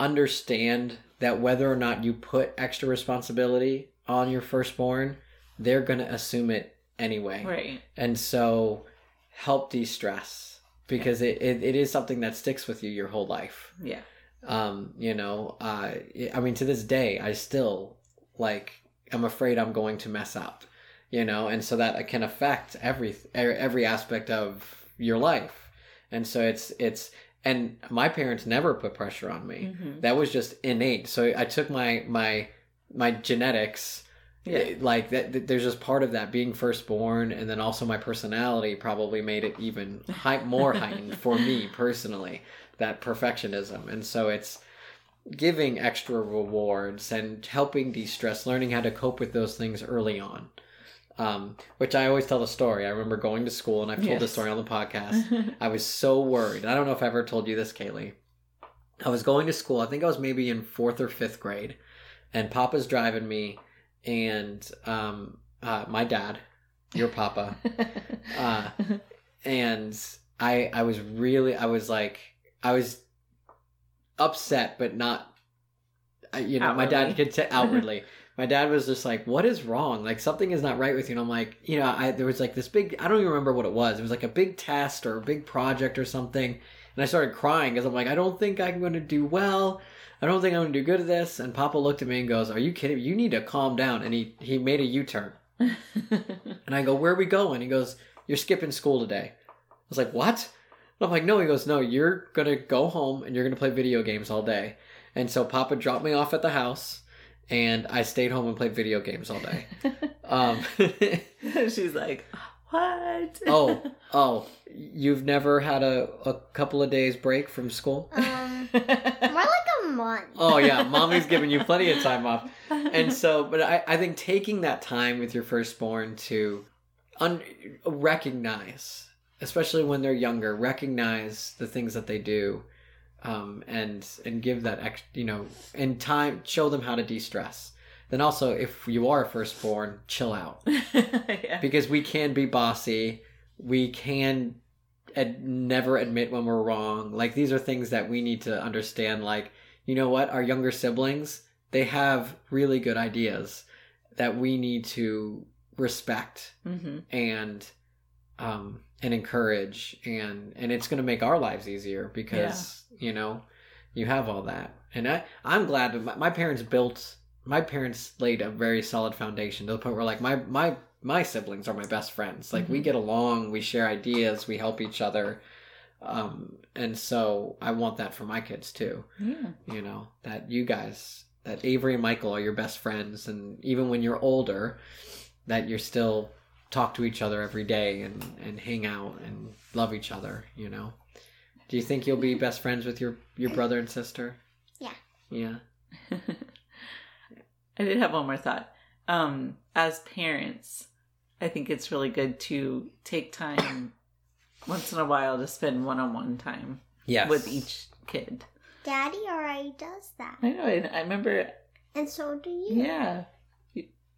understand that whether or not you put extra responsibility on your firstborn, they're gonna assume it anyway Right. and so help de-stress because it, it, it is something that sticks with you your whole life Yeah. um you know uh i mean to this day i still like i'm afraid i'm going to mess up you know and so that can affect every every aspect of your life and so it's it's and my parents never put pressure on me Mhm. that was just innate so i took my my my genetics Yeah. like that, that there's just part of that being firstborn and then also my personality probably made it even high, more heightened for me personally that perfectionism and so it's giving extra rewards and helping de-stress learning how to cope with those things early on um, which i always tell the story i remember going to school and i've told this story on the podcast I was so worried. I don't know if I ever told you this, Kaylee. I was going to school. I think I was maybe in fourth or fifth grade, and Papa's driving me, and um, uh, my dad, your Papa, uh, and I I was really I was like I was upset, but not. You know, my dad could say outwardly. my dad was just like, "What is wrong? Like something is not right with you." And I'm like, you know, I there was like this big. I don't even remember what it was. It was like a big test or a big project or something. And I started crying because I'm like, I don't think I'm going to do well. I don't think I'm going to do good at this. And Papa looked at me and goes, "Are you kidding? You need to calm down." And he he made a U-turn. And I go, "Where are we going?" He goes, "You're skipping school today." I was like, "What?" And I'm like, "No." He goes, "No, you're gonna go home and you're gonna play video games all day." And so Papa dropped me off at the house, and I stayed home and played video games all day. Um, She's like, what? oh, oh, you've never had a, a couple of days break from school? Um, more like a month. Oh yeah, mommy's giving you plenty of time off. and so but I, I think taking that time with your firstborn to un- recognize especially when they're younger recognize the things that they do um, and and give that ex- you know in time show them how to de-stress then also if you are a firstborn chill out yeah. because we can be bossy we can ad- never admit when we're wrong. Like these are things that we need to understand. Like you know what, our younger siblings they have really good ideas that we need to respect hmm and um and encourage and and it's going to make our lives easier because you know you have all that. And i i'm glad that my, my parents built my parents laid a very solid foundation to the point where like my my my siblings are my best friends. Like we Mhm. get along we share ideas we help each other. Um and so i want that for my kids too. Yeah. you know that you guys that avery and michael are your best friends. And even when you're older that you're still talk to each other every day and and hang out and love each other you know do you think you'll be best friends with your your brother and sister Yeah. yeah I did have one more thought. Um, as parents, I think it's really good to take time once in a while to spend one on one time yes with each kid. Daddy already does that. I know. I, I remember. And so do you. Yeah.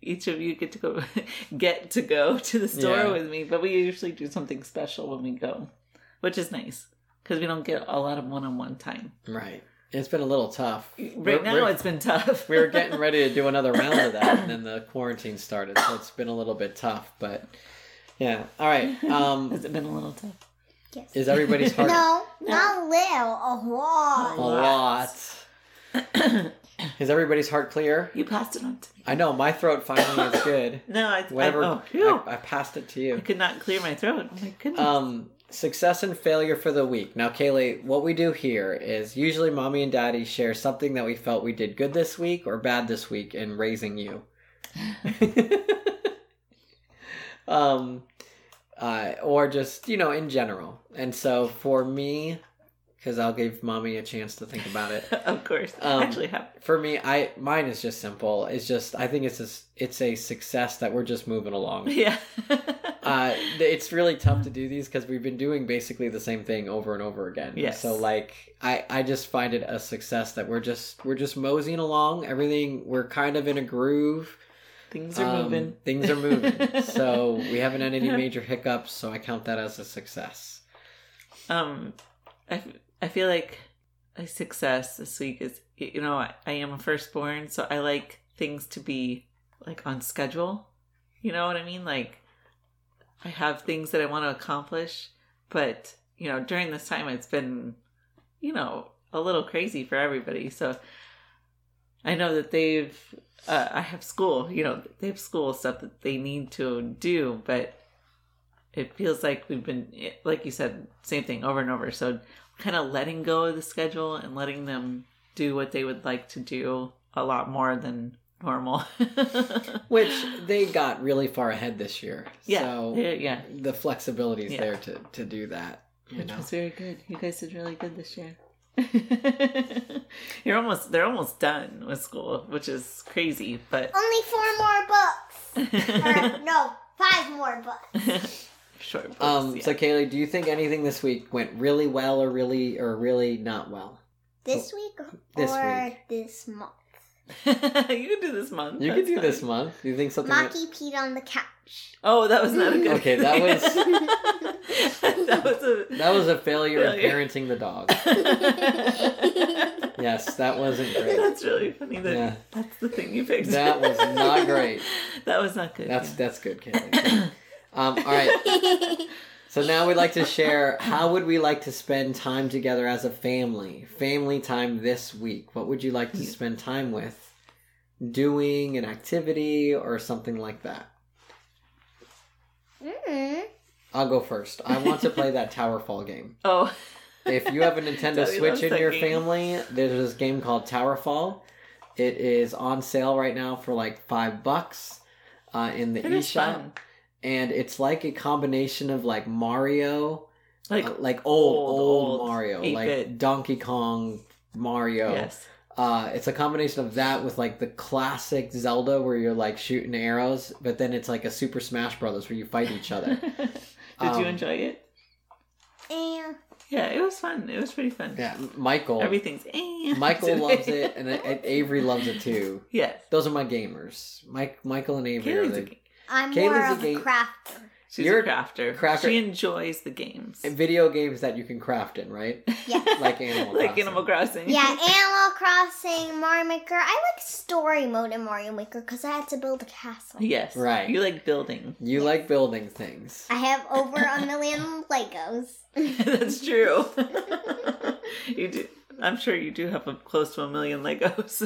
Each of you get to go get to go to the store Yeah. with me, but we usually do something special when we go, which is nice because we don't get a lot of one on one time. right it's been a little tough Right We're- now, we're- it's been tough. we were getting ready to do another round of that and then the quarantine started so it's been a little bit tough but yeah all right um Has it been a little tough? Yes. is everybody's heart No, not little, a lot. a lot. is everybody's heart clear You passed it on to me. I know my throat finally is good. No, I, Whatever, I, oh, phew. I, I passed it to you. I could not clear my throat. Oh my goodness. Um, success and failure for the week. Now, Kaylee, what we do here is usually mommy and daddy share something that we felt we did good this week or bad this week in raising you. um, uh, or just you know in general. And so for me, because I'll give mommy a chance to think about it. of course. um, actually have. For me, I mine is just simple. It's just I think it's a, it's a success that we're just moving along. Yeah. uh, it's really tough to do these because we've been doing basically the same thing over and over again. Yes. So like, I I just find it a success that we're just we're just moseying along. Everything we're kind of in a groove. Things are Um, moving. Things are moving. so we haven't had any major hiccups. So I count that as a success. um, I, I feel like a success this week is you know I, I am a firstborn, so I like things to be like on schedule. You know what I mean? Like I have things that I want to accomplish, but you know during this time it's been you know a little crazy for everybody. So I know that they've uh, I have school. You know they have school stuff that they need to do, but it feels like we've been like you said same thing over and over so kind of letting go of the schedule and letting them do what they would like to do a lot more than normal Which they got really far ahead this year. yeah So yeah, yeah the flexibility is Yeah. there to to do that. You which know. was very good you guys did really good this year you're almost they're almost done with school which is crazy but Only four more books. Or, no, five more books. Short books, Um, yeah. so Kaylee, do you think anything this week went really well or really or really not well? This week or This week. this month? you can do this month You could that's do this month. Do you think something went Maki peed on the couch. oh that was not a good Okay, that was- that was a That was a failure, Failure. in parenting the dog. Yes, that wasn't great. That's really funny. That Yeah. that's the thing you picked. That was not great. that was not good. That's yeah. that's good, Kaylee. Um, all right. So now we'd like to share how would we like to spend time together as a family? Family time this week. What would you like to spend time with? Doing an activity or something like that? mm I'll go first. I want to play that TowerFall game. oh, If you have a Nintendo Switch in your game. family, there's this game called TowerFall. It is on sale right now for like five bucks uh, in the it eShop. And it's like a combination of like Mario, Like uh, like old old, old, old, Mario, 8-bit. like Donkey Kong Mario. yes, Uh, it's a combination of that with like the classic Zelda where you're like shooting arrows, but then it's like a Super Smash Brothers where you fight each other. Did you Um, enjoy it? And Yeah, it was fun. It was pretty fun. yeah, Michael. Everything's. Eh. Michael loves it, and, and Avery loves it too. Yes. Those are my gamers. Mike, Michael, and Avery are Kaylee's a the. Game. I'm Kaylee's more a of a game- crafter. She's You're a crafter. crafter- She enjoys the games. Video games that you can craft in, right? Yeah. Like Animal like Crossing. Animal Crossing. Yeah, Animal Crossing, Mario Maker. I like story mode in Mario Maker because I had to build a castle. Yes. Right. You like building. You like building things. I have over a million Legos. That's true. you do. I'm sure you do have a, close to a million Legos.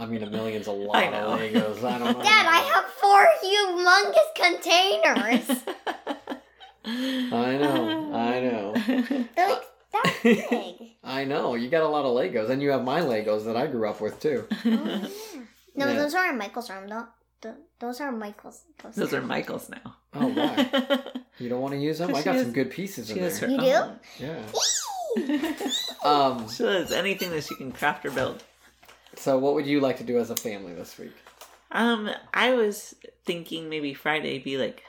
I mean, a million's a lot I of know. Legos. I don't know. Dad, I have four humongous containers. I know. I know. They're like that big. I know. You got a lot of Legos, and you have my Legos that I grew up with too. Oh, yeah. No, Yeah. those are in Michael's room. Though. Th- Those are Michael's. Those are Michael's now. Oh, why? You don't want to use them? I got has- some good pieces in She has her there. You do? Yeah. Um. she has anything that she can craft or build. So, what would you like to do as a family this week? Um, I was thinking maybe Friday be like,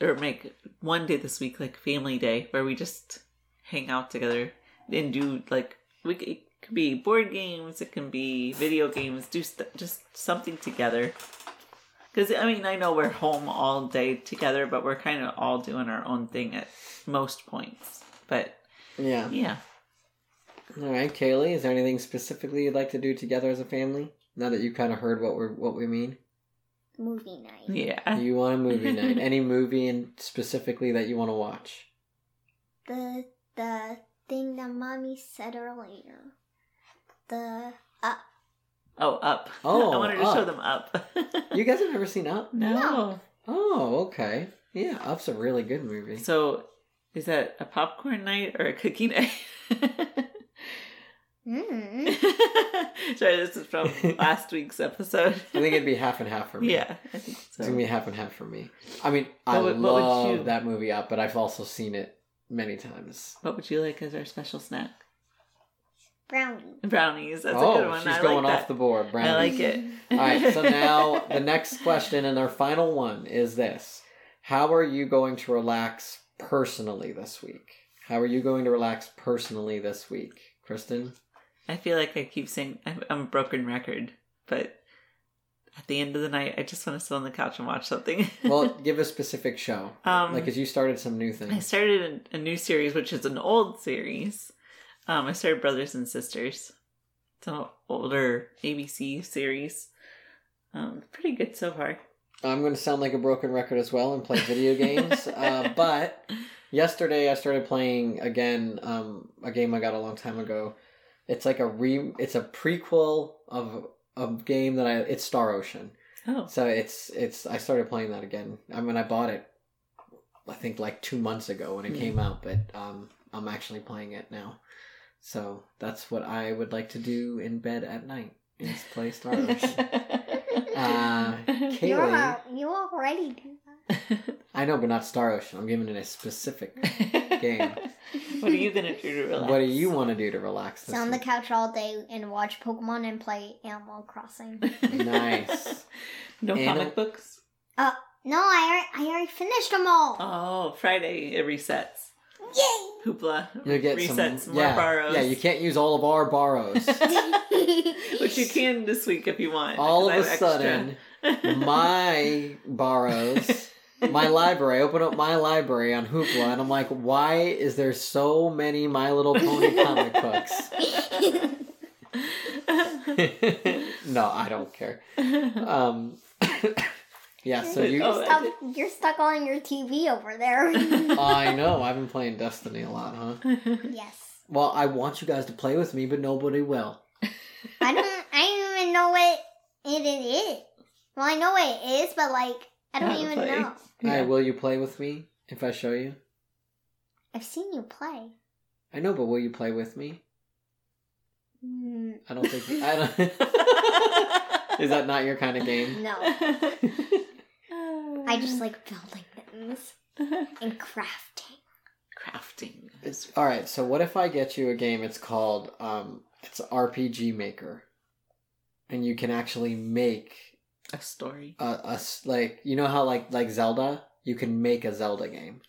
or make one day this week like family day where we just hang out together and do like we it could be board games, it can be video games, do st- just something together. Because I mean, I know we're home all day together, but we're kind of all doing our own thing at most points. But Yeah. yeah, All right, Kaylee. Is there anything specifically you'd like to do together as a family? Now that you kind of heard what we are what we mean, Movie night. yeah. you want a movie night? Any movie and specifically that you want to watch? The the thing that mommy said earlier. The uh Oh, up. Oh, I wanted to show them up. You guys have never seen Up? no. Oh, okay. Yeah, Up's a really good movie. So, is that a popcorn night or a cookie night? Mm, Sorry, this is from last week's episode. I think it'd be half and half for me. Yeah, I think It's gonna be half and half for me. I mean, I What would- what would love you- that movie Up, but I've also seen it many times. What would you like as our special snack? Brownies. Brownies. That's oh, a good one. she's I going like off that. the board. Brownies. I like it. All right, so now the next question and our final one is this: How are you going to relax personally this week? How are you going to relax personally this week, Kristin? I feel like I keep saying I'm, I'm a broken record, but at the end of the night, I just want to sit on the couch and watch something. Well, give a specific show. Um, like, as you started some new things. I started a, a new series, which is an old series. Um, I started Brothers and Sisters. It's an older ABC series. Um, pretty good so far. I'm going to sound like a broken record as well and play video games. uh, but yesterday I started playing again um, a game I got a long time ago. It's like a re. It's a prequel of a game that I. It's Star Ocean. Oh, So it's it's. I started playing that again. I mean, I bought it. I think like two months ago when it Hmm. came out, but um, I'm actually playing it now. So that's what I would like to do in bed at night is play Star Ocean. Uh, You Kaylee, are you already do that. I know, but not Star Ocean. I'm giving it a specific. Game. What are you gonna do to relax? What do you want to do to relax this Sit on the week? couch all day and watch Pokemon and play Animal Crossing. Nice. no Anna- comic books. Uh, No, I already, I already finished them all. Oh, Friday it resets. Yay! Hoopla You'll get resets some. more yeah, borrows. yeah. You can't use all of our borrows. Which you can this week if you want. all of a 'cause I sudden, my borrows, my library. I open up my library on Hoopla, and I'm like, why is there so many My Little Pony comic books? no, I don't care. Um, yeah. So you. Oh, you're, stuck, you're stuck on your TV over there. I know. I've been playing Destiny a lot, huh? yes. Well, I want you guys to play with me, but nobody will. I don't. I don't even know what it, it is. Well, I know what it is, but like I don't even play. know. All right, will you play with me if I show you? I've seen you play. I know, but will you play with me? Mm, I don't think. I don't. Is that not your kind of game? no, I just like building things and crafting. crafting. It's all right. So what if I get you a game? It's called um, it's RPG Maker, and you can actually make A story. a, a s- like you know how like like Zelda. You can make a Zelda game.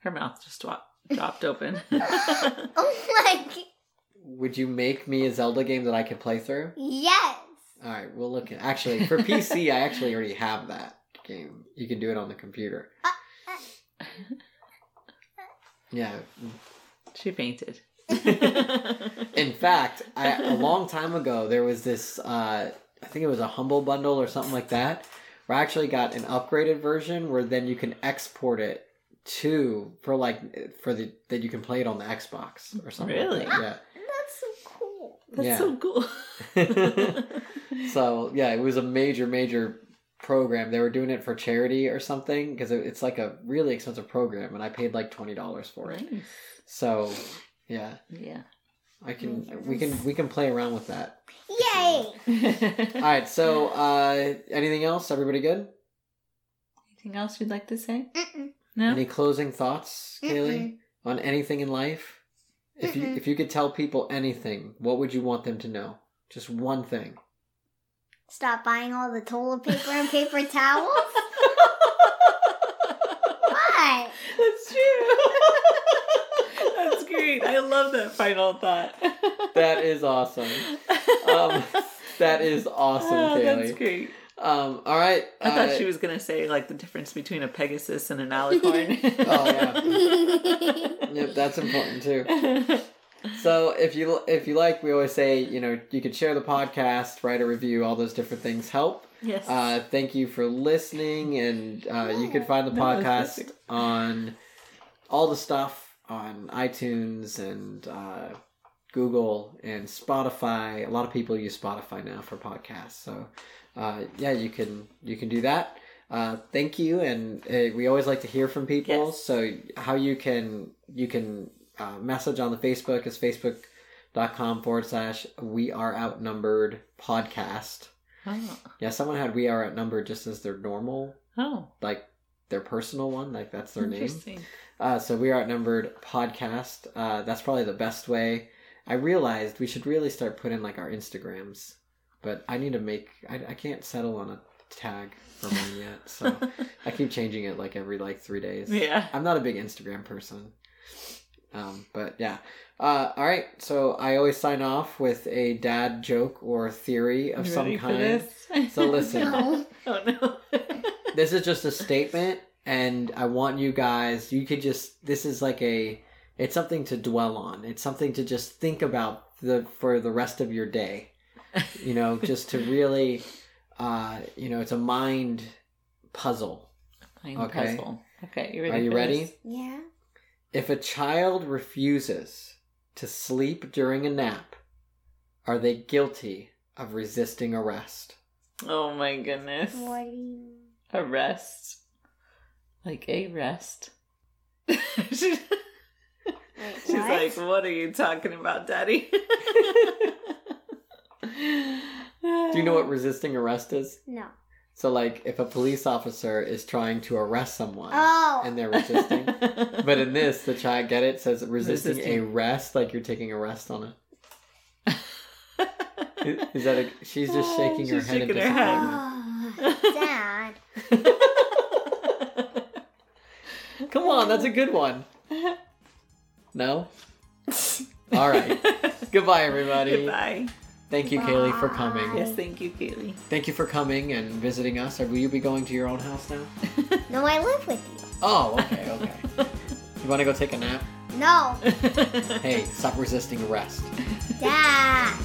Her mouth just dropped, dropped open. oh my! g- Would you make me a Zelda game that I could play through? Yes. All right, we'll look at. Actually, for PC, I actually already have that game. You can do it on the computer. Yeah. She fainted. In fact, I, a long time ago, there was this. Uh, I think it was a humble bundle or something like that. Where I actually got an upgraded version where then you can export it to for like for the that you can play it on the Xbox or something. like Really? that. That's so cool. That's Yeah. so cool. Yeah. so yeah, it was a major major program. They were doing it for charity or something because it's like a really expensive program, and I paid like twenty dollars for it. Nice. So yeah, Yeah. I can we can we can play around with that. Yay! All right. So uh, anything else? Everybody good? Anything else you'd like to say? Mm-mm. No. Any closing thoughts, Kaylee, on anything in life? If you Mm-mm. if you could tell people anything, what would you want them to know? Just one thing. Stop buying all the toilet paper and paper towels. What? That's true. That's great. I love that final thought. That is awesome. Um, that is awesome, Oh, Kaylee. That's great. Um, all right. I thought uh, she was gonna say like the difference between a Pegasus and an alicorn. Oh, yeah. Yep, that's important too. So if you if you like, we always say you know you could share the podcast, write a review, all those different things help. yes. Uh, thank you for listening, and uh, you can find the podcast on all the stuff on iTunes and uh, Google and Spotify. A lot of people use Spotify now for podcasts, so uh, yeah, you can you can do that. Uh, thank you, and uh, we always like to hear from people. Yes. So how you can you can uh, message on the Facebook is facebook.com forward slash we are outnumbered podcast. oh. Yeah, someone had we are outnumbered just as their normal, oh. like their personal one, like that's their name. Uh, so we are outnumbered podcast. Uh, that's probably the best way. I realized we should really start putting like our Instagrams, but I need to make. I, I can't settle on a tag for mine yet, so I keep changing it like every like three days. Yeah. I'm not a big Instagram person. Um, but yeah. Uh, all right. So I always sign off with a dad joke or theory of some kind. So listen. No. oh no. This is just a statement, and I want you guys. You could just. This is like a. It's something to dwell on. It's something to just think about the for the rest of your day. You know, just to really. Uh, you know, it's a mind puzzle. Mind Okay. puzzle. Okay, you ready? Are you ready? Yeah. If a child refuses to sleep during a nap, are they guilty of resisting arrest? Oh my goodness. What you? Arrest. Like a rest. Wait, She's what? like, "What are you talking about, Daddy?" Do you know what resisting arrest is? No. So, like, if a police officer is trying to arrest someone Oh. and they're resisting, but in this, the child get it says resisting, a Resisting. rest, like you're taking a rest on it. Is, is that a? She's just oh, shaking her She's head. in shaking her head. disappointment. Oh, Dad. Come on, that's a good one. No. All right. Goodbye, everybody. Goodbye. Thank you, Kaylee, for coming. Yes, thank you, Kaylee. Thank you for coming and visiting us. Or will you be going to your own house now? No, I live with you. Oh, okay, okay. You want to go take a nap? No, Hey, stop resisting arrest. Dad.